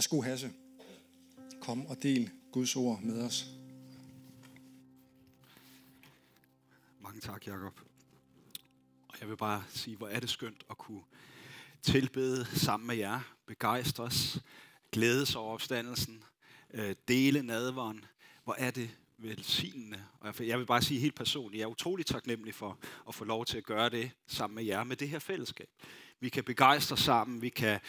Værsgo, Hasse. Kom og del Guds ord med os. Mange tak, Jakob. Og jeg vil bare sige, hvor er det skønt at kunne tilbede sammen med jer, begejstres, glædes over opstandelsen, øh, dele nadveren. Hvor er det velsignende. Og jeg vil bare sige helt personligt, jeg er utrolig taknemmelig for at få lov til at gøre det sammen med jer, med det her fællesskab. Vi kan begejstre sammen, vi kan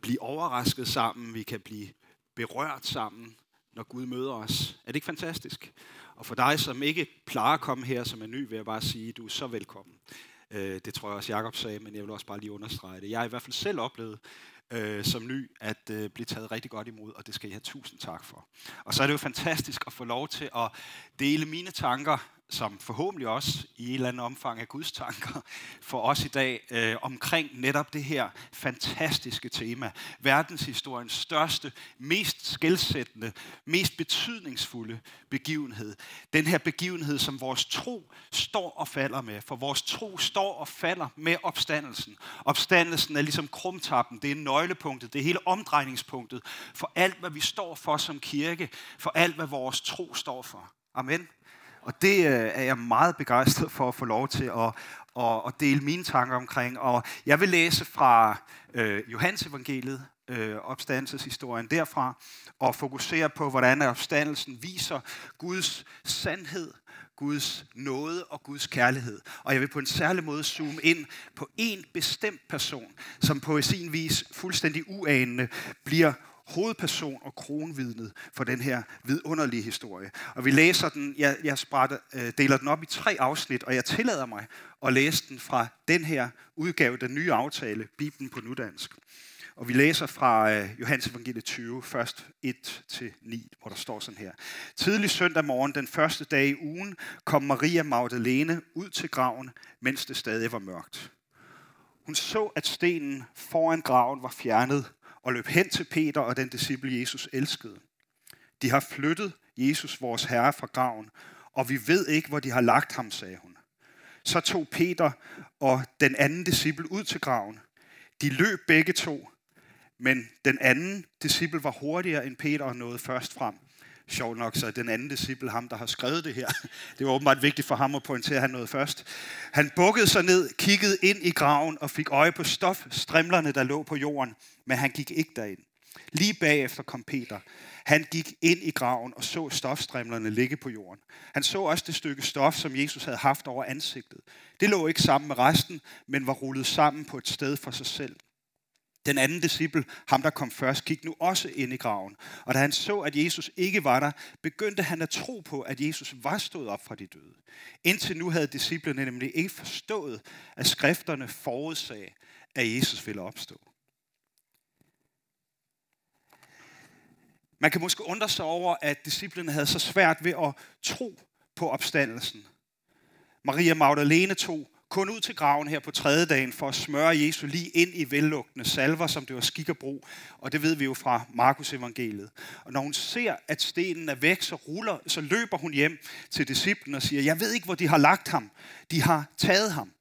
blive overrasket sammen, vi kan blive berørt sammen, når Gud møder os. Er det ikke fantastisk? Og for dig, som ikke plejer at komme her, som er ny, vil jeg bare sige, at du er så velkommen. Øh, det tror jeg også, Jacob sagde, men jeg vil også bare lige understrege det. Jeg har i hvert fald selv oplevet øh, som ny at øh, blive taget rigtig godt imod, og det skal I have tusind tak for. Og så er det jo fantastisk at få lov til at dele mine tanker som forhåbentlig også i et eller andet omfang af Guds tanker for os i dag øh, omkring netop det her fantastiske tema. Verdenshistoriens største, mest skældsættende, mest betydningsfulde begivenhed. Den her begivenhed, som vores tro står og falder med. For vores tro står og falder med opstandelsen. Opstandelsen er ligesom krumtappen, det er nøglepunktet, det er hele omdrejningspunktet for alt, hvad vi står for som kirke, for alt, hvad vores tro står for. Amen. Og det øh, er jeg meget begejstret for at få lov til at, at, at dele mine tanker omkring. Og jeg vil læse fra øh, Johannes evangeliet, øh, opstandelseshistorien derfra, og fokusere på, hvordan opstandelsen viser Guds sandhed, Guds nåde og Guds kærlighed. Og jeg vil på en særlig måde zoome ind på en bestemt person, som på sin vis fuldstændig uanende bliver hovedperson og kronvidnet for den her vidunderlige historie. Og vi læser den, jeg, jeg spredte, øh, deler den op i tre afsnit, og jeg tillader mig at læse den fra den her udgave, den nye aftale, Bibelen på nudansk. Og vi læser fra øh, Johannes evangelie 20, først 1-9, hvor der står sådan her. Tidlig søndag morgen, den første dag i ugen, kom Maria Magdalene ud til graven, mens det stadig var mørkt. Hun så, at stenen foran graven var fjernet, og løb hen til Peter og den disciple, Jesus elskede. De har flyttet Jesus, vores Herre, fra graven, og vi ved ikke, hvor de har lagt ham, sagde hun. Så tog Peter og den anden disciple ud til graven. De løb begge to, men den anden disciple var hurtigere end Peter og nåede først frem. Sjovt nok, så den anden disciple, ham der har skrevet det her, det var åbenbart vigtigt for ham at pointere, at han nåede først. Han bukkede sig ned, kiggede ind i graven og fik øje på stofstrimlerne, der lå på jorden, men han gik ikke derind. Lige bagefter kom Peter. Han gik ind i graven og så stofstrimlerne ligge på jorden. Han så også det stykke stof, som Jesus havde haft over ansigtet. Det lå ikke sammen med resten, men var rullet sammen på et sted for sig selv. Den anden disciple, ham der kom først, gik nu også ind i graven. Og da han så, at Jesus ikke var der, begyndte han at tro på, at Jesus var stået op fra de døde. Indtil nu havde disciplene nemlig ikke forstået, at skrifterne forudsagde, at Jesus ville opstå. Man kan måske undre sig over, at disciplene havde så svært ved at tro på opstandelsen. Maria Magdalene tog kun ud til graven her på tredje dagen for at smøre Jesu lige ind i vellugtende salver, som det var skik og brug. Og det ved vi jo fra Markus evangeliet. Og når hun ser, at stenen er væk, så, ruller, så løber hun hjem til disciplen og siger, jeg ved ikke, hvor de har lagt ham. De har taget ham.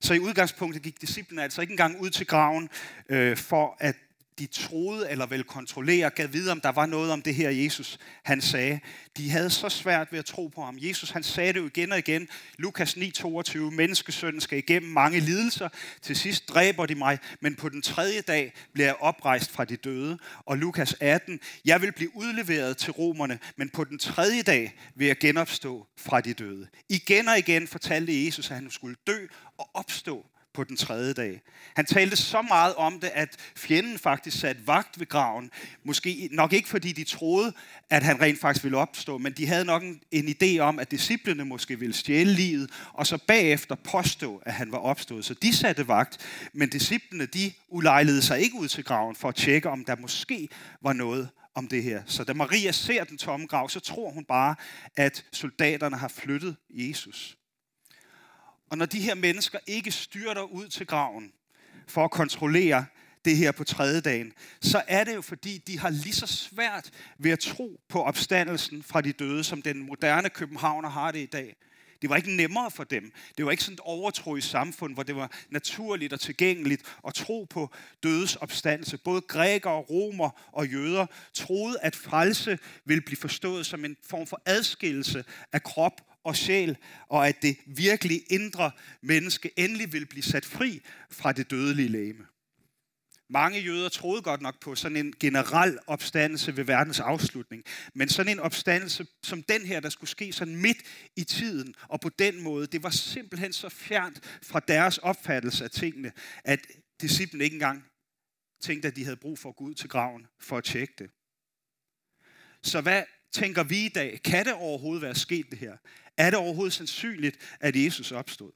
Så i udgangspunktet gik disciplene altså ikke engang ud til graven øh, for at de troede eller vel kontrollere, gav vide, om der var noget om det her Jesus, han sagde. De havde så svært ved at tro på ham. Jesus, han sagde det jo igen og igen. Lukas 9:22, menneskesønnen skal igennem mange lidelser. Til sidst dræber de mig, men på den tredje dag bliver jeg oprejst fra de døde. Og Lukas 18, jeg vil blive udleveret til romerne, men på den tredje dag vil jeg genopstå fra de døde. Igen og igen fortalte Jesus, at han skulle dø og opstå på den tredje dag. Han talte så meget om det, at fjenden faktisk satte vagt ved graven. Måske nok ikke fordi de troede, at han rent faktisk ville opstå, men de havde nok en, en idé om, at disciplene måske ville stjæle livet, og så bagefter påstå, at han var opstået. Så de satte vagt, men disciplene de ulejlede sig ikke ud til graven for at tjekke, om der måske var noget om det her. Så da Maria ser den tomme grav, så tror hun bare, at soldaterne har flyttet Jesus. Og når de her mennesker ikke styrter ud til graven for at kontrollere det her på tredje dagen, så er det jo fordi, de har lige så svært ved at tro på opstandelsen fra de døde, som den moderne københavner har det i dag. Det var ikke nemmere for dem. Det var ikke sådan et overtroisk samfund, hvor det var naturligt og tilgængeligt at tro på dødes opstandelse. Både grækere, romer og jøder troede, at frelse ville blive forstået som en form for adskillelse af krop og sjæl, og at det virkelig indre menneske endelig vil blive sat fri fra det dødelige læme. Mange jøder troede godt nok på sådan en generel opstandelse ved verdens afslutning. Men sådan en opstandelse som den her, der skulle ske sådan midt i tiden, og på den måde, det var simpelthen så fjernt fra deres opfattelse af tingene, at disciplen ikke engang tænkte, at de havde brug for at gå ud til graven for at tjekke det. Så hvad tænker vi i dag? Kan det overhovedet være sket det her? Er det overhovedet sandsynligt, at Jesus opstod?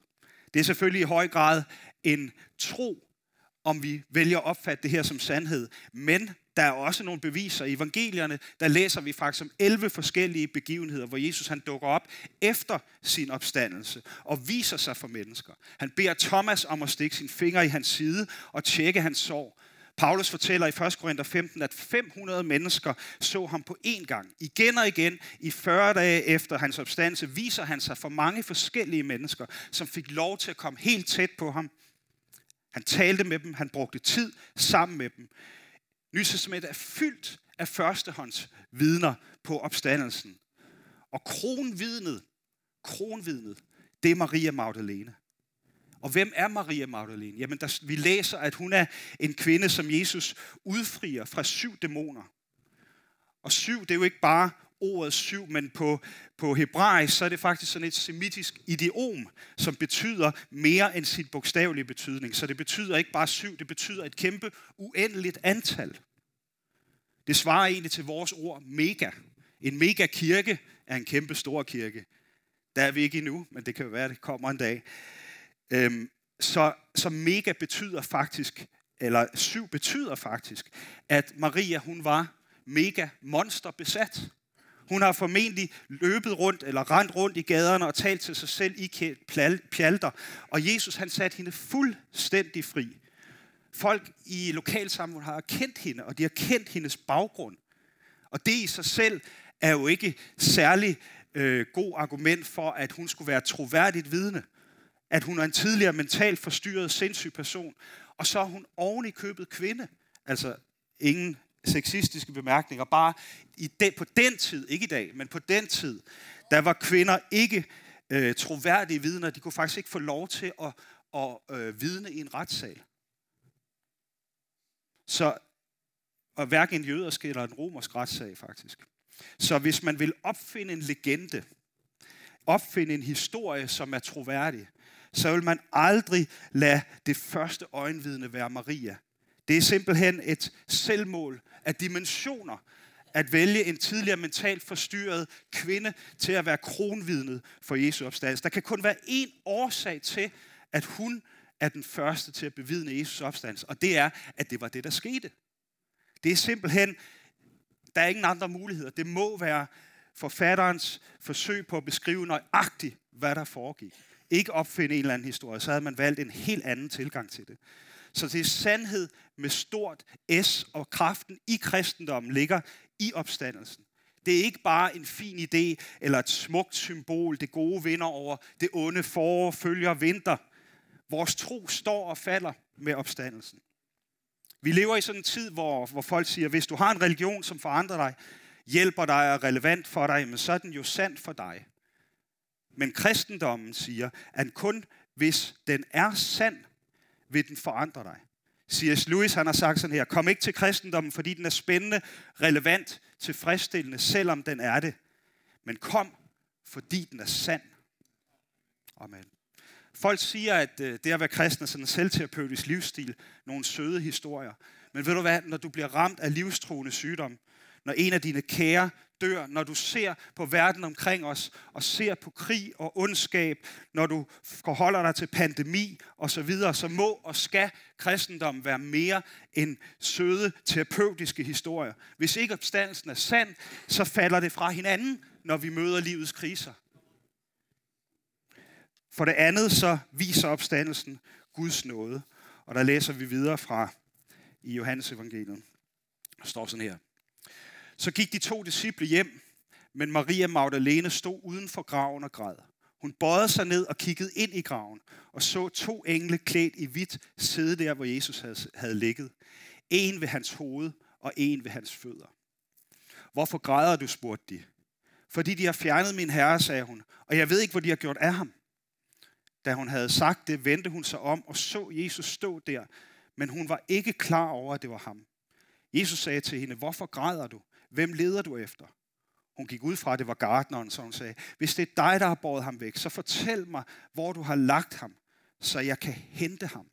Det er selvfølgelig i høj grad en tro, om vi vælger at opfatte det her som sandhed. Men der er også nogle beviser. I evangelierne, der læser vi faktisk om 11 forskellige begivenheder, hvor Jesus han dukker op efter sin opstandelse og viser sig for mennesker. Han beder Thomas om at stikke sin finger i hans side og tjekke hans sår. Paulus fortæller i 1. Korinther 15, at 500 mennesker så ham på én gang. Igen og igen, i 40 dage efter hans opstandelse, viser han sig for mange forskellige mennesker, som fik lov til at komme helt tæt på ham han talte med dem, han brugte tid sammen med dem. Nytestamentet er fyldt af førstehånds vidner på opstandelsen. Og kronvidnet, kronvidnet, det er Maria Magdalene. Og hvem er Maria Magdalene? Jamen, der, vi læser, at hun er en kvinde, som Jesus udfrier fra syv dæmoner. Og syv, det er jo ikke bare ordet syv, men på, på hebraisk, så er det faktisk sådan et semitisk idiom, som betyder mere end sin bogstavelige betydning. Så det betyder ikke bare syv, det betyder et kæmpe uendeligt antal. Det svarer egentlig til vores ord mega. En mega kirke er en kæmpe stor kirke. Der er vi ikke endnu, men det kan være, at det kommer en dag. Øhm, så, så mega betyder faktisk, eller syv betyder faktisk, at Maria hun var mega monster besat. Hun har formentlig løbet rundt eller rendt rundt i gaderne og talt til sig selv i pjalter. Og Jesus han satte hende fuldstændig fri. Folk i lokalsamfundet har kendt hende, og de har kendt hendes baggrund. Og det i sig selv er jo ikke særlig øh, god argument for, at hun skulle være troværdigt vidne. At hun er en tidligere mentalt forstyrret, sindssyg person. Og så er hun oven i købet kvinde. Altså ingen sexistiske bemærkninger. Bare i den, på den tid, ikke i dag, men på den tid, der var kvinder ikke øh, troværdige vidner. De kunne faktisk ikke få lov til at, at øh, vidne i en retssal. Så, og hverken en jødersk eller en romersk retssag faktisk. Så hvis man vil opfinde en legende, opfinde en historie, som er troværdig, så vil man aldrig lade det første øjenvidne være Maria. Det er simpelthen et selvmål af dimensioner at vælge en tidligere mentalt forstyrret kvinde til at være kronvidnet for Jesu opstandelse. Der kan kun være én årsag til, at hun er den første til at bevidne Jesus opstandelse, og det er, at det var det, der skete. Det er simpelthen, der er ingen andre muligheder. Det må være forfatterens forsøg på at beskrive nøjagtigt, hvad der foregik. Ikke opfinde en eller anden historie, så havde man valgt en helt anden tilgang til det. Så det er sandhed med stort S, og kraften i kristendommen ligger i opstandelsen. Det er ikke bare en fin idé eller et smukt symbol, det gode vinder over det onde forår følger vinter. Vores tro står og falder med opstandelsen. Vi lever i sådan en tid, hvor, hvor folk siger, hvis du har en religion, som forandrer dig, hjælper dig og er relevant for dig, men så er den jo sand for dig. Men kristendommen siger, at kun hvis den er sand, vil den forandre dig. C.S. Lewis han har sagt sådan her, kom ikke til kristendommen, fordi den er spændende, relevant, tilfredsstillende, selvom den er det. Men kom, fordi den er sand. Amen. Folk siger, at øh, det at være kristen er sådan en selvterapeutisk livsstil, nogle søde historier. Men ved du hvad, når du bliver ramt af livstruende sygdom, når en af dine kære dør, når du ser på verden omkring os, og ser på krig og ondskab, når du forholder dig til pandemi og så videre, så må og skal kristendom være mere end søde terapeutiske historier. Hvis ikke opstandelsen er sand, så falder det fra hinanden, når vi møder livets kriser. For det andet så viser opstandelsen Guds nåde. Og der læser vi videre fra i Johannes evangeliet. Der står sådan her. Så gik de to disciple hjem, men Maria Magdalene stod uden for graven og græd. Hun bøjede sig ned og kiggede ind i graven og så to engle klædt i hvidt sidde der, hvor Jesus havde, havde ligget. En ved hans hoved og en ved hans fødder. Hvorfor græder du, spurgte de. Fordi de har fjernet min herre, sagde hun, og jeg ved ikke, hvor de har gjort af ham. Da hun havde sagt det, vendte hun sig om og så Jesus stå der, men hun var ikke klar over, at det var ham. Jesus sagde til hende, hvorfor græder du? Hvem leder du efter? Hun gik ud fra, at det var gardneren, så hun sagde, hvis det er dig, der har båret ham væk, så fortæl mig, hvor du har lagt ham, så jeg kan hente ham.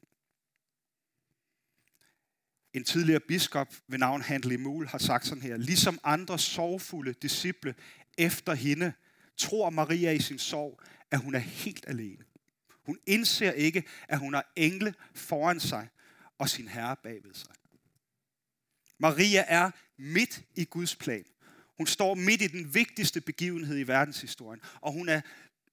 En tidligere biskop ved navn Handel Mul har sagt sådan her, ligesom andre sorgfulde disciple efter hende, tror Maria i sin sorg, at hun er helt alene. Hun indser ikke, at hun har engle foran sig og sin herre bagved sig. Maria er midt i Guds plan. Hun står midt i den vigtigste begivenhed i verdenshistorien, og hun er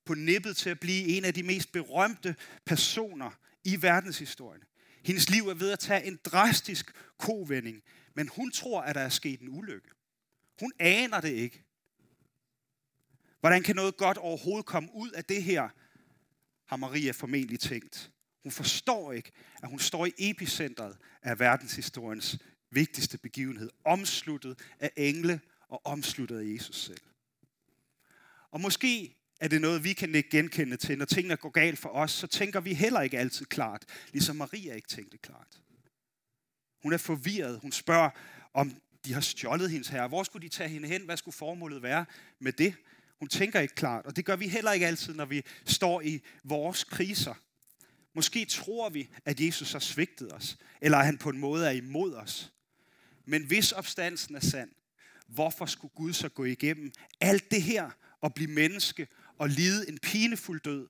på nippet til at blive en af de mest berømte personer i verdenshistorien. Hendes liv er ved at tage en drastisk kovending, men hun tror, at der er sket en ulykke. Hun aner det ikke. Hvordan kan noget godt overhovedet komme ud af det her, har Maria formentlig tænkt. Hun forstår ikke, at hun står i epicentret af verdenshistoriens vigtigste begivenhed, omsluttet af engle og omsluttet af Jesus selv. Og måske er det noget, vi kan ikke genkende til. Når tingene går galt for os, så tænker vi heller ikke altid klart, ligesom Maria ikke tænkte klart. Hun er forvirret. Hun spørger, om de har stjålet hendes herre. Hvor skulle de tage hende hen? Hvad skulle formålet være med det? Hun tænker ikke klart, og det gør vi heller ikke altid, når vi står i vores kriser. Måske tror vi, at Jesus har svigtet os, eller at han på en måde er imod os. Men hvis opstandelsen er sand, hvorfor skulle Gud så gå igennem alt det her og blive menneske og lide en pinefuld død,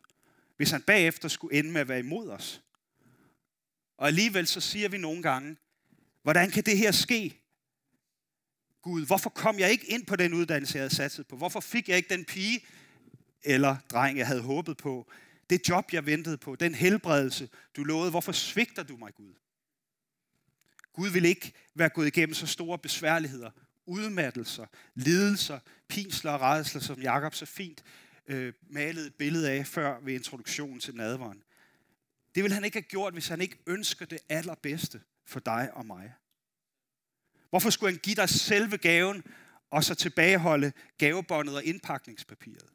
hvis han bagefter skulle ende med at være imod os? Og alligevel så siger vi nogle gange, hvordan kan det her ske? Gud, hvorfor kom jeg ikke ind på den uddannelse, jeg havde satset på? Hvorfor fik jeg ikke den pige eller dreng, jeg havde håbet på? Det job, jeg ventede på, den helbredelse, du lovede. Hvorfor svigter du mig, Gud? Gud vil ikke være gået igennem så store besværligheder, udmattelser, lidelser, pinsler og redsler, som Jakob så fint øh, malede et billede af før ved introduktionen til nadveren. Det vil han ikke have gjort, hvis han ikke ønsker det allerbedste for dig og mig. Hvorfor skulle han give dig selve gaven, og så tilbageholde gavebåndet og indpakningspapiret?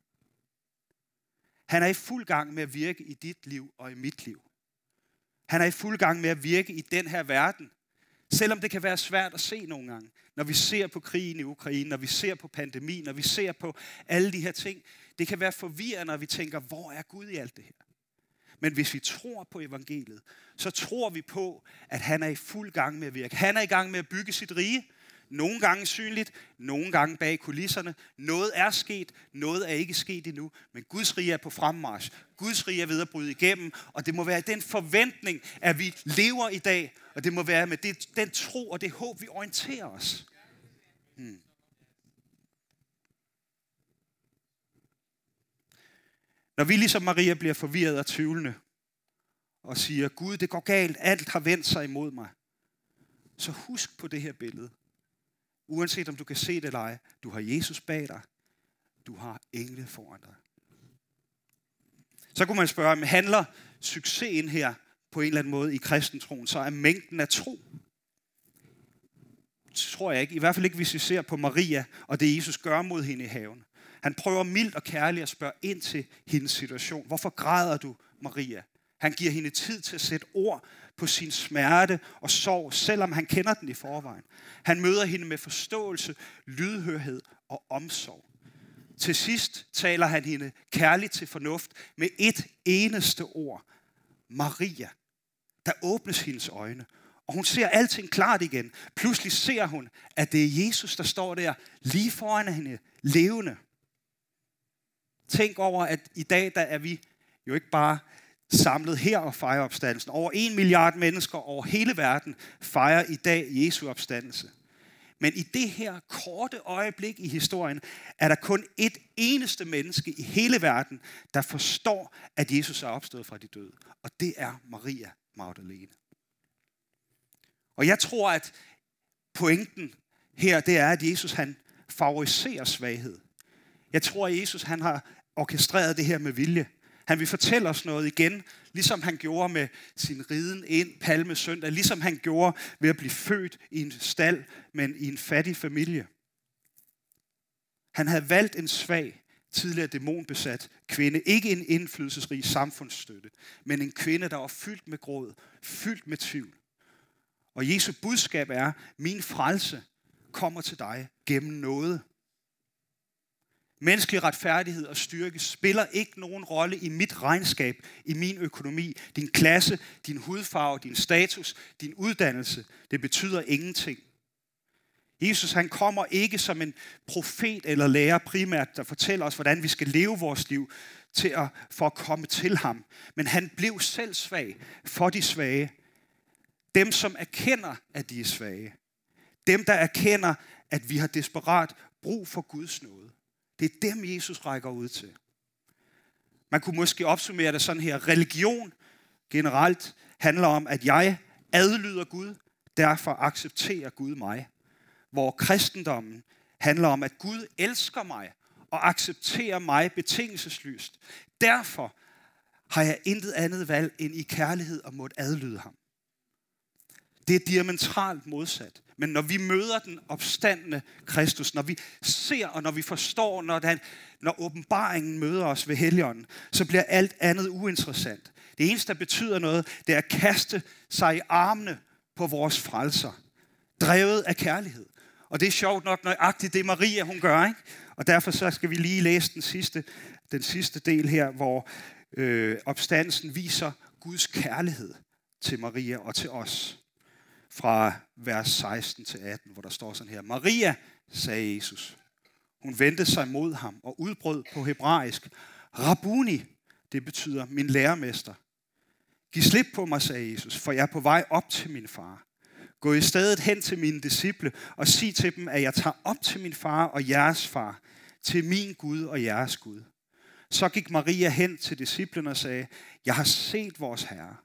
Han er i fuld gang med at virke i dit liv og i mit liv. Han er i fuld gang med at virke i den her verden, Selvom det kan være svært at se nogle gange, når vi ser på krigen i Ukraine, når vi ser på pandemien, når vi ser på alle de her ting. Det kan være forvirrende, når vi tænker, hvor er Gud i alt det her? Men hvis vi tror på evangeliet, så tror vi på, at han er i fuld gang med at virke. Han er i gang med at bygge sit rige. Nogle gange synligt, nogle gange bag kulisserne. Noget er sket, noget er ikke sket endnu, men Guds rige er på fremmarsch. Guds rige er ved at bryde igennem, og det må være den forventning, at vi lever i dag, og det må være med det, den tro og det håb, vi orienterer os. Hmm. Når vi ligesom Maria bliver forvirret og tvivlende, og siger, Gud, det går galt, alt har vendt sig imod mig, så husk på det her billede. Uanset om du kan se det eller ej, du har Jesus bag dig. Du har engle foran dig. Så kunne man spørge, handler succesen her på en eller anden måde i kristentroen, så er mængden af tro. Det tror jeg ikke. I hvert fald ikke, hvis vi ser på Maria og det, Jesus gør mod hende i haven. Han prøver mildt og kærligt at spørge ind til hendes situation. Hvorfor græder du, Maria? Han giver hende tid til at sætte ord på sin smerte og sorg, selvom han kender den i forvejen. Han møder hende med forståelse, lydhørhed og omsorg. Til sidst taler han hende kærligt til fornuft med et eneste ord. Maria. Der åbnes hendes øjne, og hun ser alting klart igen. Pludselig ser hun, at det er Jesus, der står der lige foran hende, levende. Tænk over, at i dag der er vi jo ikke bare samlet her og fejrer opstandelsen. Over en milliard mennesker over hele verden fejrer i dag Jesu opstandelse. Men i det her korte øjeblik i historien, er der kun et eneste menneske i hele verden, der forstår, at Jesus er opstået fra de døde. Og det er Maria Magdalene. Og jeg tror, at pointen her, det er, at Jesus han favoriserer svaghed. Jeg tror, at Jesus han har orkestreret det her med vilje. Han vil fortælle os noget igen, ligesom han gjorde med sin riden ind palme søndag, ligesom han gjorde ved at blive født i en stald, men i en fattig familie. Han havde valgt en svag, tidligere dæmonbesat kvinde. Ikke en indflydelsesrig samfundsstøtte, men en kvinde, der var fyldt med gråd, fyldt med tvivl. Og Jesu budskab er, min frelse kommer til dig gennem noget. Menneskelig retfærdighed og styrke spiller ikke nogen rolle i mit regnskab, i min økonomi, din klasse, din hudfarve, din status, din uddannelse. Det betyder ingenting. Jesus han kommer ikke som en profet eller lærer primært, der fortæller os, hvordan vi skal leve vores liv til at, for at komme til ham. Men han blev selv svag for de svage. Dem, som erkender, at de er svage. Dem, der erkender, at vi har desperat brug for Guds nåde. Det er dem, Jesus rækker ud til. Man kunne måske opsummere det sådan her. Religion generelt handler om, at jeg adlyder Gud, derfor accepterer Gud mig hvor kristendommen handler om, at Gud elsker mig og accepterer mig betingelsesløst. Derfor har jeg intet andet valg end i kærlighed og måtte adlyde ham. Det er diametralt modsat. Men når vi møder den opstandende Kristus, når vi ser og når vi forstår, når, den, når åbenbaringen møder os ved Helligånden, så bliver alt andet uinteressant. Det eneste, der betyder noget, det er at kaste sig i armene på vores frelser, drevet af kærlighed. Og det er sjovt nok nøjagtigt det Maria hun gør, ikke? Og derfor så skal vi lige læse den sidste, den sidste del her, hvor øh, opstandelsen viser Guds kærlighed til Maria og til os. Fra vers 16 til 18, hvor der står sådan her. Maria, sagde Jesus. Hun vendte sig mod ham og udbrød på hebraisk. Rabuni, det betyder min lærermester. Giv slip på mig, sagde Jesus, for jeg er på vej op til min far. Gå i stedet hen til mine disciple og sig til dem, at jeg tager op til min far og jeres far, til min Gud og jeres Gud. Så gik Maria hen til disciplene og sagde, jeg har set vores Herre.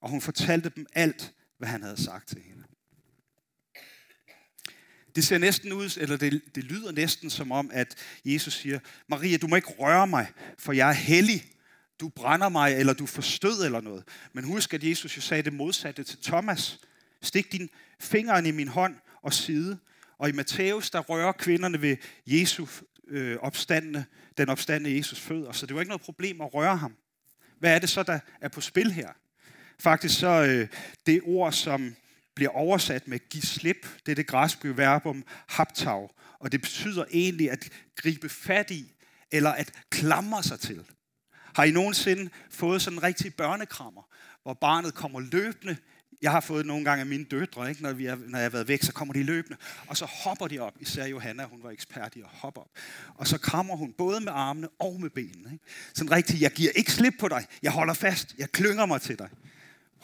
Og hun fortalte dem alt, hvad han havde sagt til hende. Det ser næsten ud, eller det, det lyder næsten som om, at Jesus siger, Maria, du må ikke røre mig, for jeg er hellig. Du brænder mig, eller du forstød eller noget. Men husk, at Jesus jo sagde det modsatte til Thomas. Stik din fingeren i min hånd og side. Og i Matthæus, der rører kvinderne ved Jesu øh, opstandende, den opstandende Jesus fødder. Så det var ikke noget problem at røre ham. Hvad er det så, der er på spil her? Faktisk så øh, det ord, som bliver oversat med give slip, det er det græske verbum haptag, og det betyder egentlig at gribe fat i, eller at klamre sig til. Har I nogensinde fået sådan en rigtig børnekrammer, hvor barnet kommer løbende jeg har fået nogle gange af mine døtre, ikke? Når, vi er, når jeg har været væk, så kommer de løbende, og så hopper de op. Især Johanna, hun var ekspert i at hoppe op. Og så krammer hun både med armene og med benene. Ikke? Sådan rigtig, jeg giver ikke slip på dig. Jeg holder fast. Jeg klynger mig til dig.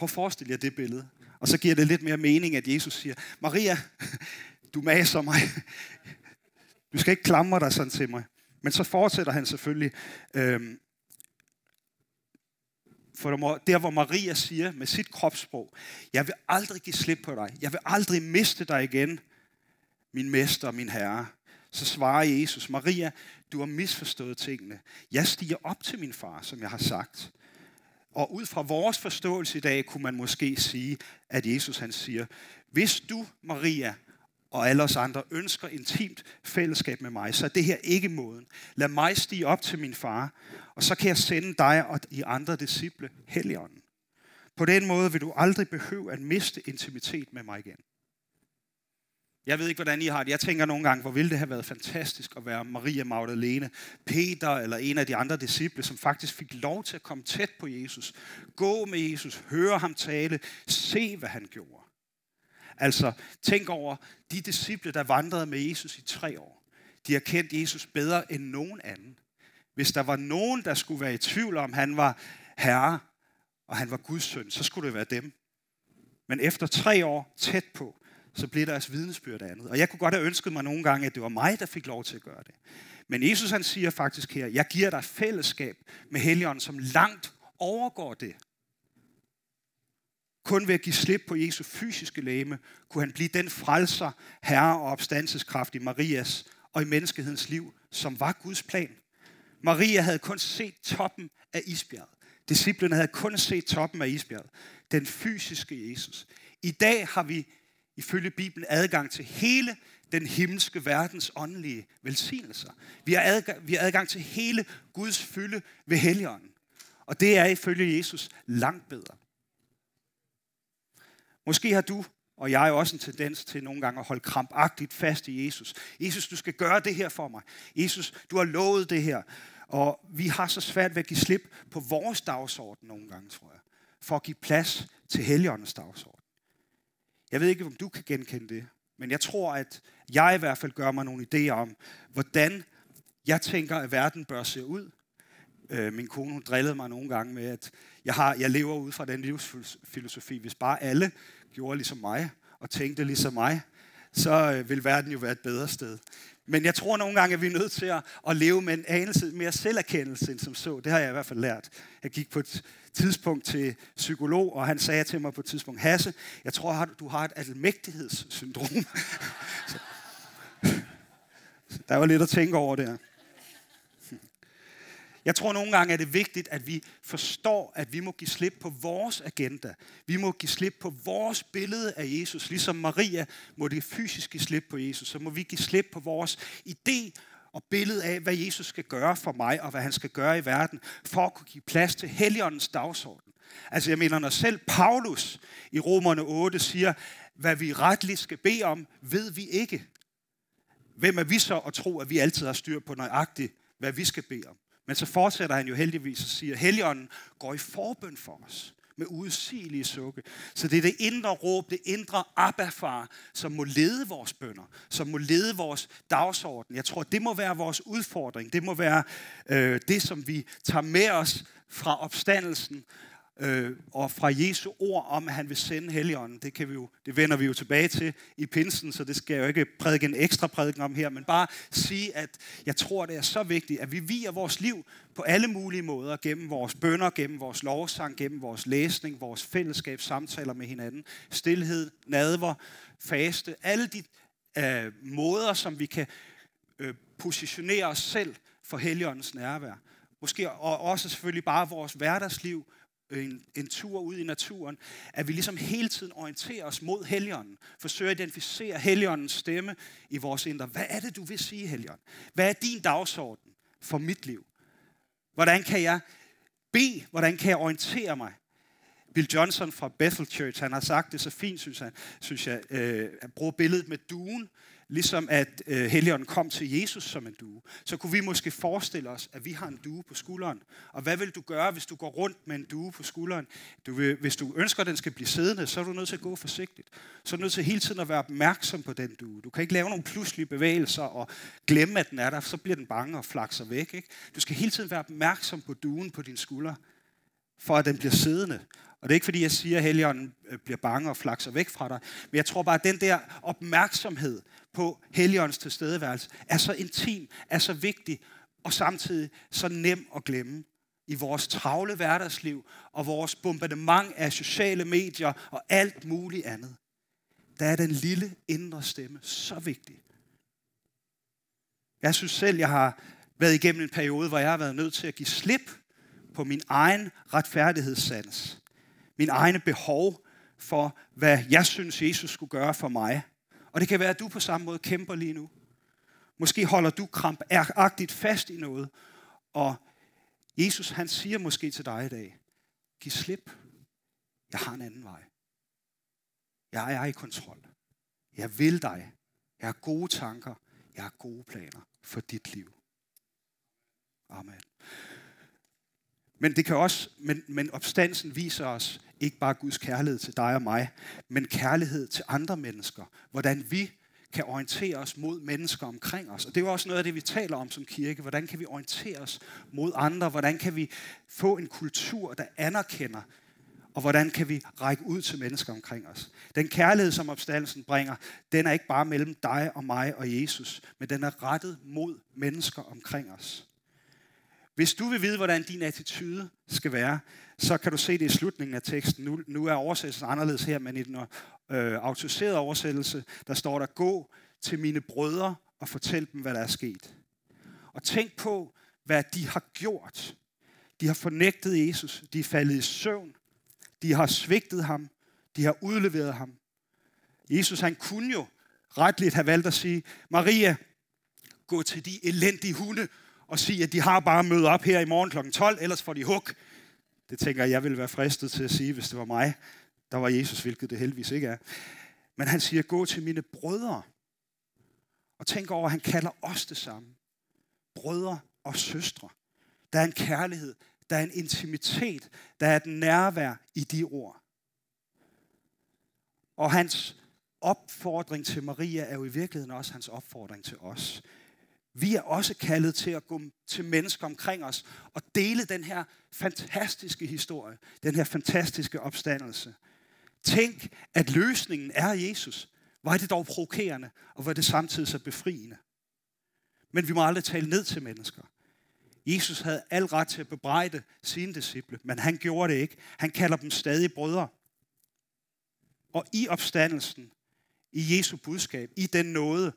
Prøv at forestille jer det billede. Og så giver det lidt mere mening, at Jesus siger, Maria, du maser mig. Du skal ikke klamre dig sådan til mig. Men så fortsætter han selvfølgelig, øhm, for der, hvor Maria siger med sit kropssprog, jeg vil aldrig give slip på dig. Jeg vil aldrig miste dig igen, min mester og min herre. Så svarer Jesus, Maria, du har misforstået tingene. Jeg stiger op til min far, som jeg har sagt. Og ud fra vores forståelse i dag, kunne man måske sige, at Jesus han siger, hvis du, Maria, og alle os andre ønsker intimt fællesskab med mig, så er det her ikke måden. Lad mig stige op til min far, og så kan jeg sende dig og de andre disciple Helligånden. På den måde vil du aldrig behøve at miste intimitet med mig igen. Jeg ved ikke, hvordan I har det. Jeg tænker nogle gange, hvor ville det have været fantastisk at være Maria Magdalene, Peter eller en af de andre disciple, som faktisk fik lov til at komme tæt på Jesus. Gå med Jesus, høre ham tale, se hvad han gjorde. Altså, tænk over de disciple, der vandrede med Jesus i tre år. De har kendt Jesus bedre end nogen anden. Hvis der var nogen, der skulle være i tvivl om, han var herre, og han var Guds søn, så skulle det være dem. Men efter tre år tæt på, så blev deres vidnesbyrd andet. Og jeg kunne godt have ønsket mig nogle gange, at det var mig, der fik lov til at gøre det. Men Jesus han siger faktisk her, jeg giver dig fællesskab med Helligånden, som langt overgår det. Kun ved at give slip på Jesu fysiske læme, kunne han blive den frelser, herre og opstandelseskraft i Marias og i menneskehedens liv, som var Guds plan. Maria havde kun set toppen af isbjerget. Disciplerne havde kun set toppen af isbjerget. Den fysiske Jesus. I dag har vi ifølge Bibelen adgang til hele den himmelske verdens åndelige velsignelser. Vi har adgang, vi har adgang til hele Guds fylde ved Helligånden. Og det er ifølge Jesus langt bedre. Måske har du og jeg har også en tendens til nogle gange at holde krampagtigt fast i Jesus. Jesus, du skal gøre det her for mig. Jesus, du har lovet det her. Og vi har så svært ved at give slip på vores dagsorden nogle gange, tror jeg. For at give plads til Helligåndens dagsorden. Jeg ved ikke, om du kan genkende det. Men jeg tror, at jeg i hvert fald gør mig nogle idéer om, hvordan jeg tænker, at verden bør se ud. Øh, min kone hun drillede mig nogle gange med, at jeg, har, jeg lever ud fra den livsfilosofi. Hvis bare alle gjorde ligesom mig og tænkte ligesom mig, så øh, vil verden jo være et bedre sted. Men jeg tror nogle gange, at vi er nødt til at, at leve med en anelse mere selverkendelse end som så. Det har jeg i hvert fald lært. Jeg gik på et tidspunkt til psykolog, og han sagde til mig på et tidspunkt, Hasse, jeg tror, du har et almægtighedssyndrom. så, der var lidt at tænke over der. Jeg tror nogle gange er det vigtigt, at vi forstår, at vi må give slip på vores agenda. Vi må give slip på vores billede af Jesus. Ligesom Maria må det fysisk give slip på Jesus, så må vi give slip på vores idé og billede af, hvad Jesus skal gøre for mig, og hvad han skal gøre i verden, for at kunne give plads til Helligåndens dagsorden. Altså jeg mener, når selv Paulus i Romerne 8 siger, hvad vi retligt skal bede om, ved vi ikke. Hvem er vi så at tro, at vi altid har styr på nøjagtigt, hvad vi skal bede om? Men så fortsætter han jo heldigvis og siger, Helligånden går i forbøn for os med udsigelige sukke. Så det er det indre råb, det indre Abba-far, som må lede vores bønder, som må lede vores dagsorden. Jeg tror, det må være vores udfordring. Det må være øh, det, som vi tager med os fra opstandelsen øh, og fra Jesu ord om, at han vil sende Helligånden, det, kan vi jo, det vender vi jo tilbage til i pinsen, så det skal jeg jo ikke prædike en ekstra prædiken om her, men bare sige, at jeg tror, det er så vigtigt, at vi viger vores liv på alle mulige måder, gennem vores bønder, gennem vores lovsang, gennem vores læsning, vores fællesskab, samtaler med hinanden, stillhed, nadver, faste, alle de øh, måder, som vi kan øh, positionere os selv for Helligåndens nærvær. Måske og også selvfølgelig bare vores hverdagsliv, en, en tur ud i naturen, at vi ligesom hele tiden orienterer os mod Helligånden. Forsøger at identificere Helligåndens stemme i vores indre. Hvad er det, du vil sige, Helligånd? Hvad er din dagsorden for mit liv? Hvordan kan jeg bede? Hvordan kan jeg orientere mig? Bill Johnson fra Bethel Church, han har sagt det så fint, synes jeg, synes jeg øh, at bruge billedet med duen ligesom at øh, Helligånden kom til Jesus som en due, så kunne vi måske forestille os, at vi har en due på skulderen. Og hvad vil du gøre, hvis du går rundt med en due på skulderen? Du vil, hvis du ønsker, at den skal blive siddende, så er du nødt til at gå forsigtigt. Så er du nødt til hele tiden at være opmærksom på den due. Du kan ikke lave nogle pludselige bevægelser og glemme, at den er der, så bliver den bange og flakser væk. Ikke? Du skal hele tiden være opmærksom på duen på din skulder, for at den bliver siddende. Og det er ikke fordi, jeg siger, at Helligånden øh, bliver bange og flakser væk fra dig. Men jeg tror bare, at den der opmærksomhed på Helligåndens tilstedeværelse er så intim, er så vigtig, og samtidig så nem at glemme i vores travle hverdagsliv og vores bombardement af sociale medier og alt muligt andet. Der er den lille indre stemme så vigtig. Jeg synes selv, jeg har været igennem en periode, hvor jeg har været nødt til at give slip på min egen retfærdighedssans Min egne behov for, hvad jeg synes, Jesus skulle gøre for mig. Og det kan være, at du på samme måde kæmper lige nu. Måske holder du krampagtigt fast i noget, og Jesus han siger måske til dig i dag, giv slip. Jeg har en anden vej. Jeg er i kontrol. Jeg vil dig. Jeg har gode tanker. Jeg har gode planer for dit liv. Amen. Men, det kan også, men, men opstandelsen viser os ikke bare Guds kærlighed til dig og mig, men kærlighed til andre mennesker. Hvordan vi kan orientere os mod mennesker omkring os. Og det er jo også noget af det, vi taler om som kirke. Hvordan kan vi orientere os mod andre? Hvordan kan vi få en kultur, der anerkender, og hvordan kan vi række ud til mennesker omkring os? Den kærlighed, som opstandelsen bringer, den er ikke bare mellem dig og mig og Jesus, men den er rettet mod mennesker omkring os. Hvis du vil vide, hvordan din attitude skal være, så kan du se det i slutningen af teksten. Nu, nu er oversættelsen anderledes her, men i den øh, autoriserede oversættelse, der står der, gå til mine brødre og fortæl dem, hvad der er sket. Og tænk på, hvad de har gjort. De har fornægtet Jesus. De er faldet i søvn. De har svigtet ham. De har udleveret ham. Jesus han kunne jo retligt have valgt at sige, Maria, gå til de elendige hunde og sige, at de har bare mødt op her i morgen kl. 12, ellers får de hug. Det tænker jeg, jeg ville være fristet til at sige, hvis det var mig. Der var Jesus, hvilket det heldigvis ikke er. Men han siger, gå til mine brødre. Og tænk over, at han kalder os det samme. Brødre og søstre. Der er en kærlighed, der er en intimitet, der er et nærvær i de ord. Og hans opfordring til Maria er jo i virkeligheden også hans opfordring til os. Vi er også kaldet til at gå til mennesker omkring os og dele den her fantastiske historie, den her fantastiske opstandelse. Tænk, at løsningen er Jesus. Hvor er det dog provokerende, og hvor er det samtidig så befriende. Men vi må aldrig tale ned til mennesker. Jesus havde al ret til at bebrejde sine disciple, men han gjorde det ikke. Han kalder dem stadig brødre. Og i opstandelsen, i Jesu budskab, i den nåde,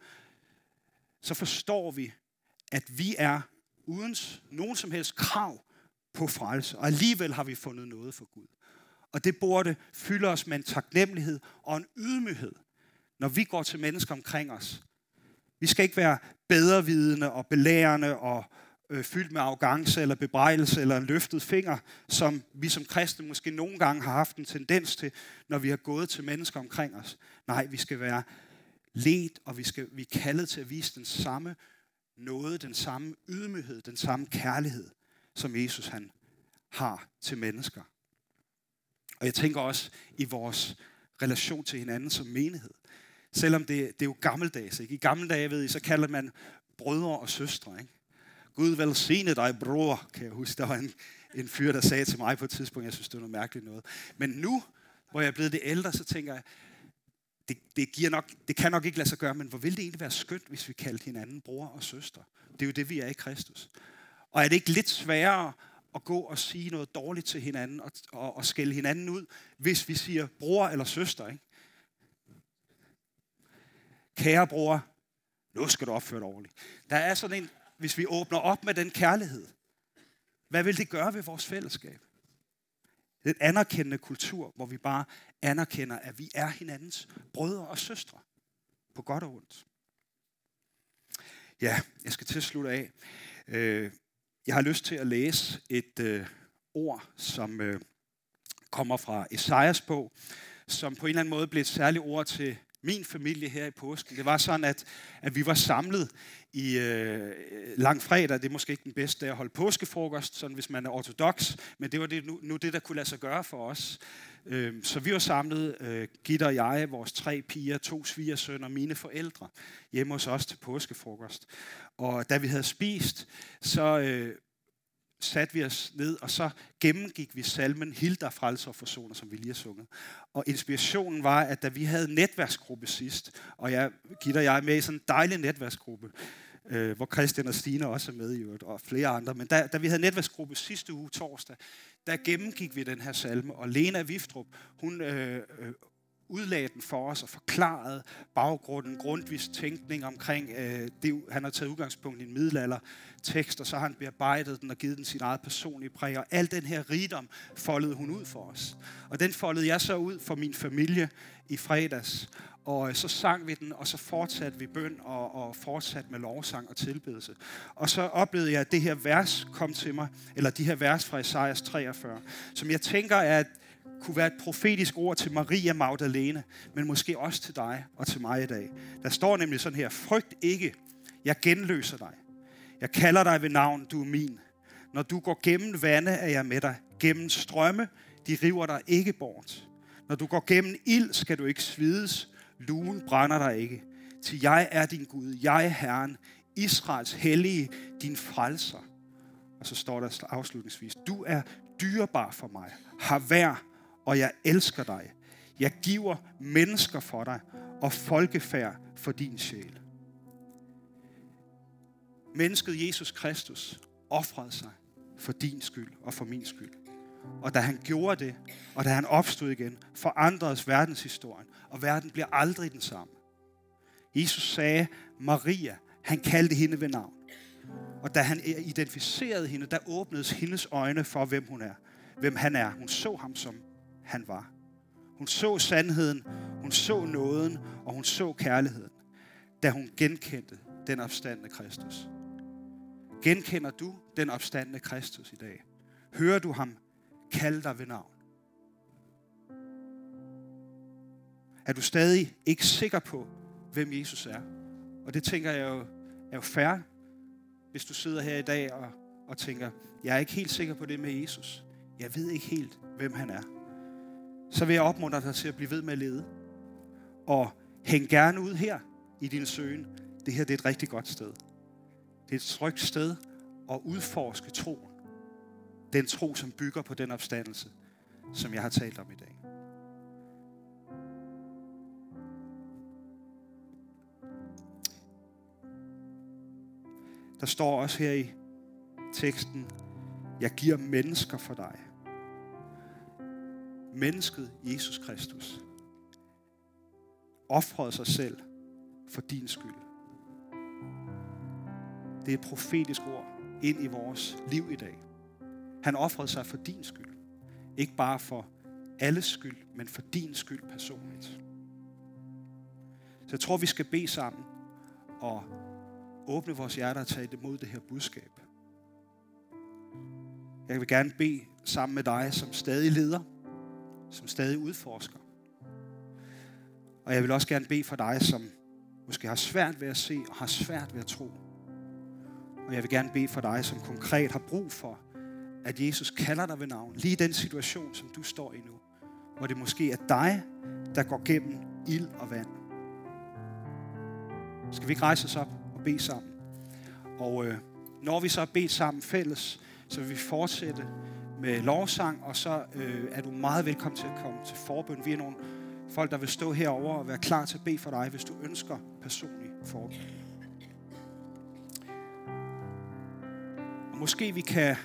så forstår vi, at vi er uden nogen som helst krav på frelse. Og alligevel har vi fundet noget for Gud. Og det burde fylde os med en taknemmelighed og en ydmyghed, når vi går til mennesker omkring os. Vi skal ikke være bedrevidende og belærende og øh, fyldt med arrogance eller bebrejdelse eller en løftet finger, som vi som kristne måske nogle gange har haft en tendens til, når vi har gået til mennesker omkring os. Nej, vi skal være let, og vi, skal, vi er kaldet til at vise den samme noget, den samme ydmyghed, den samme kærlighed, som Jesus han har til mennesker. Og jeg tænker også i vores relation til hinanden som menighed. Selvom det, det er jo gammeldags. Ikke? I gamle dage, ved I, så kalder man brødre og søstre. Ikke? Gud velsigne dig, bror, kan jeg huske. Der var en, en fyr, der sagde til mig på et tidspunkt, jeg synes, det var noget mærkeligt noget. Men nu, hvor jeg er blevet det ældre, så tænker jeg, det, det, giver nok, det kan nok ikke lade sig gøre, men hvor ville det egentlig være skønt, hvis vi kaldte hinanden bror og søster? Det er jo det, vi er i Kristus. Og er det ikke lidt sværere at gå og sige noget dårligt til hinanden og, og, og skælde hinanden ud, hvis vi siger bror eller søster? Ikke? Kære bror, nu skal du opføre dig ordentligt. Der er sådan en, hvis vi åbner op med den kærlighed, hvad vil det gøre ved vores fællesskab? Det anerkendende kultur, hvor vi bare anerkender, at vi er hinandens brødre og søstre. På godt og ondt. Ja, jeg skal til at slutte af. Øh, jeg har lyst til at læse et øh, ord, som øh, kommer fra Esajas bog, som på en eller anden måde blev et særligt ord til min familie her i påsken. Det var sådan, at, at vi var samlet i øh, langfredag. Det er måske ikke den bedste dag at holde påskefrokost, sådan hvis man er ortodox, men det var det, nu, nu det, der kunne lade sig gøre for os. Øh, så vi var samlet, øh, Gitte og jeg, vores tre piger, to svigersønner, mine forældre, hjemme hos os til påskefrokost. Og da vi havde spist, så øh, satte vi os ned, og så gennemgik vi salmen Hilda frelser og forsoner, som vi lige har sunget. Og inspirationen var, at da vi havde netværksgruppe sidst, og jeg, Gitte og jeg er med i sådan en dejlig netværksgruppe, øh, hvor Christian og Stine også er med i øvrigt, og flere andre. Men da, da vi havde netværksgruppe sidste uge torsdag, der gennemgik vi den her salme, og Lena Viftrup, hun øh, øh, udlagde den for os og forklarede baggrunden, grundvis tænkning omkring, øh, det, han har taget udgangspunkt i en middelalder tekst, og så har han bearbejdet den og givet den sin eget personlige præg, og al den her rigdom foldede hun ud for os. Og den foldede jeg så ud for min familie i fredags, og øh, så sang vi den, og så fortsatte vi bøn og, og fortsatte med lovsang og tilbedelse. Og så oplevede jeg, at det her vers kom til mig, eller de her vers fra Esajas 43, som jeg tænker er et kunne være et profetisk ord til Maria Magdalene, men måske også til dig og til mig i dag. Der står nemlig sådan her, frygt ikke, jeg genløser dig. Jeg kalder dig ved navn, du er min. Når du går gennem vande, er jeg med dig. Gennem strømme, de river dig ikke bort. Når du går gennem ild, skal du ikke svides. Luen brænder dig ikke. Til jeg er din Gud, jeg er Herren, Israels hellige, din frelser. Og så står der afslutningsvis, du er dyrebar for mig. Har vær og jeg elsker dig. Jeg giver mennesker for dig og folkefærd for din sjæl. Mennesket Jesus Kristus offrede sig for din skyld og for min skyld. Og da han gjorde det, og da han opstod igen, forandredes verdenshistorien, og verden bliver aldrig den samme. Jesus sagde, Maria, han kaldte hende ved navn. Og da han identificerede hende, der åbnedes hendes øjne for, hvem hun er. Hvem han er. Hun så ham, som han var. Hun så sandheden, hun så nåden, og hun så kærligheden, da hun genkendte den opstandende Kristus. Genkender du den opstandende Kristus i dag? Hører du ham kalde dig ved navn? Er du stadig ikke sikker på, hvem Jesus er? Og det tænker jeg jo er jo fair, hvis du sidder her i dag og, og tænker, jeg er ikke helt sikker på det med Jesus. Jeg ved ikke helt, hvem han er. Så vil jeg opmuntre dig til at blive ved med at lede. Og hæng gerne ud her i din søgen. Det her det er et rigtig godt sted. Det er et trygt sted at udforske troen. Den tro, som bygger på den opstandelse, som jeg har talt om i dag. Der står også her i teksten, jeg giver mennesker for dig. Mennesket Jesus Kristus offrede sig selv for din skyld. Det er et profetisk ord ind i vores liv i dag. Han offrede sig for din skyld. Ikke bare for alles skyld, men for din skyld personligt. Så jeg tror, vi skal bede sammen og åbne vores hjerter og tage imod det her budskab. Jeg vil gerne bede sammen med dig, som stadig leder, som stadig udforsker. Og jeg vil også gerne bede for dig, som måske har svært ved at se og har svært ved at tro. Og jeg vil gerne bede for dig, som konkret har brug for, at Jesus kalder dig ved navn. Lige den situation, som du står i nu. Hvor det måske er dig, der går gennem ild og vand. Skal vi ikke rejse os op og bede sammen? Og øh, når vi så har bedt sammen fælles, så vil vi fortsætte med lovsang, og så øh, er du meget velkommen til at komme til forbøn. Vi er nogle folk, der vil stå herover og være klar til at bede for dig, hvis du ønsker personlig forbøn. Og måske vi kan,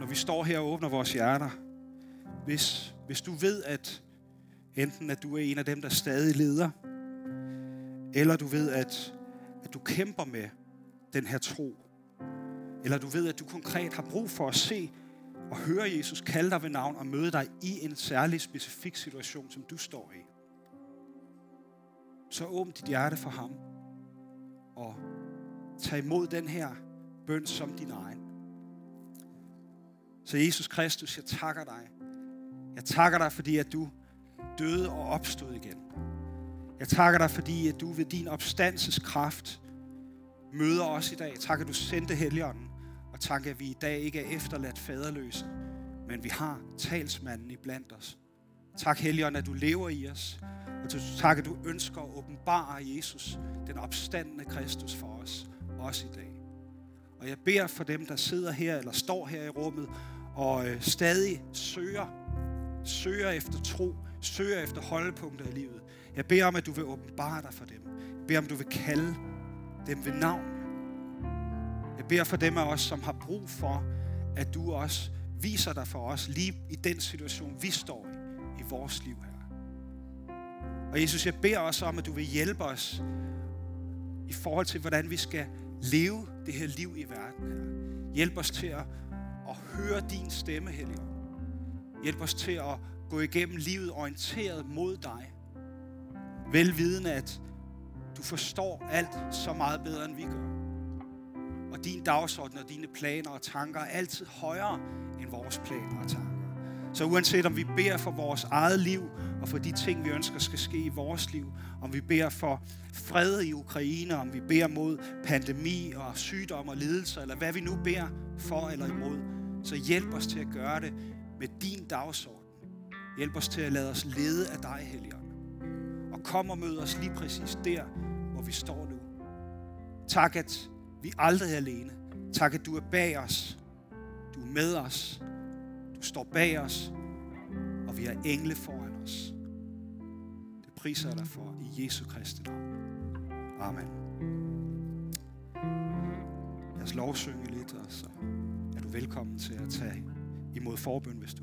når vi står her og åbner vores hjerter, hvis, hvis du ved, at enten at du er en af dem, der stadig leder, eller du ved, at, at du kæmper med den her tro, eller du ved, at du konkret har brug for at se og høre Jesus kalde dig ved navn og møde dig i en særlig specifik situation, som du står i, så åbn dit hjerte for ham og tag imod den her bøn som din egen. Så Jesus Kristus, jeg takker dig. Jeg takker dig, fordi at du døde og opstod igen. Jeg takker dig, fordi at du ved din opstandelseskraft møder os i dag. Tak, at du sendte Helligånden. Tak, at vi i dag ikke er efterladt faderløse, men vi har talsmanden i blandt os. Tak, Helligånd, at du lever i os. Og tak, at du ønsker at åbenbare Jesus, den opstandende Kristus for os, også i dag. Og jeg beder for dem, der sidder her eller står her i rummet og øh, stadig søger, søger efter tro, søger efter holdepunkter i livet. Jeg beder om, at du vil åbenbare dig for dem. Jeg beder om, at du vil kalde dem ved navn. Jeg beder for dem af os, som har brug for, at du også viser dig for os lige i den situation, vi står i, i vores liv her. Og Jesus, jeg beder også om, at du vil hjælpe os i forhold til, hvordan vi skal leve det her liv i verden her. Hjælp os til at, at høre din stemme, Helligånd. Hjælp os til at gå igennem livet orienteret mod dig. Velvidende, at du forstår alt så meget bedre, end vi gør. Og din dagsorden og dine planer og tanker er altid højere end vores planer og tanker. Så uanset om vi beder for vores eget liv og for de ting, vi ønsker skal ske i vores liv, om vi beder for fred i Ukraine, om vi beder mod pandemi og sygdom og lidelser, eller hvad vi nu beder for eller imod, så hjælp os til at gøre det med din dagsorden. Hjælp os til at lade os lede af dig, Helligånd. Og kom og mød os lige præcis der, hvor vi står nu. Tak, at vi aldrig alene. Tak, at du er bag os. Du er med os. Du står bag os. Og vi har engle foran os. Det priser jeg dig for i Jesu Kristi navn. Amen. Lad os lovsynge lidt, og så er du velkommen til at tage imod forbøn, hvis du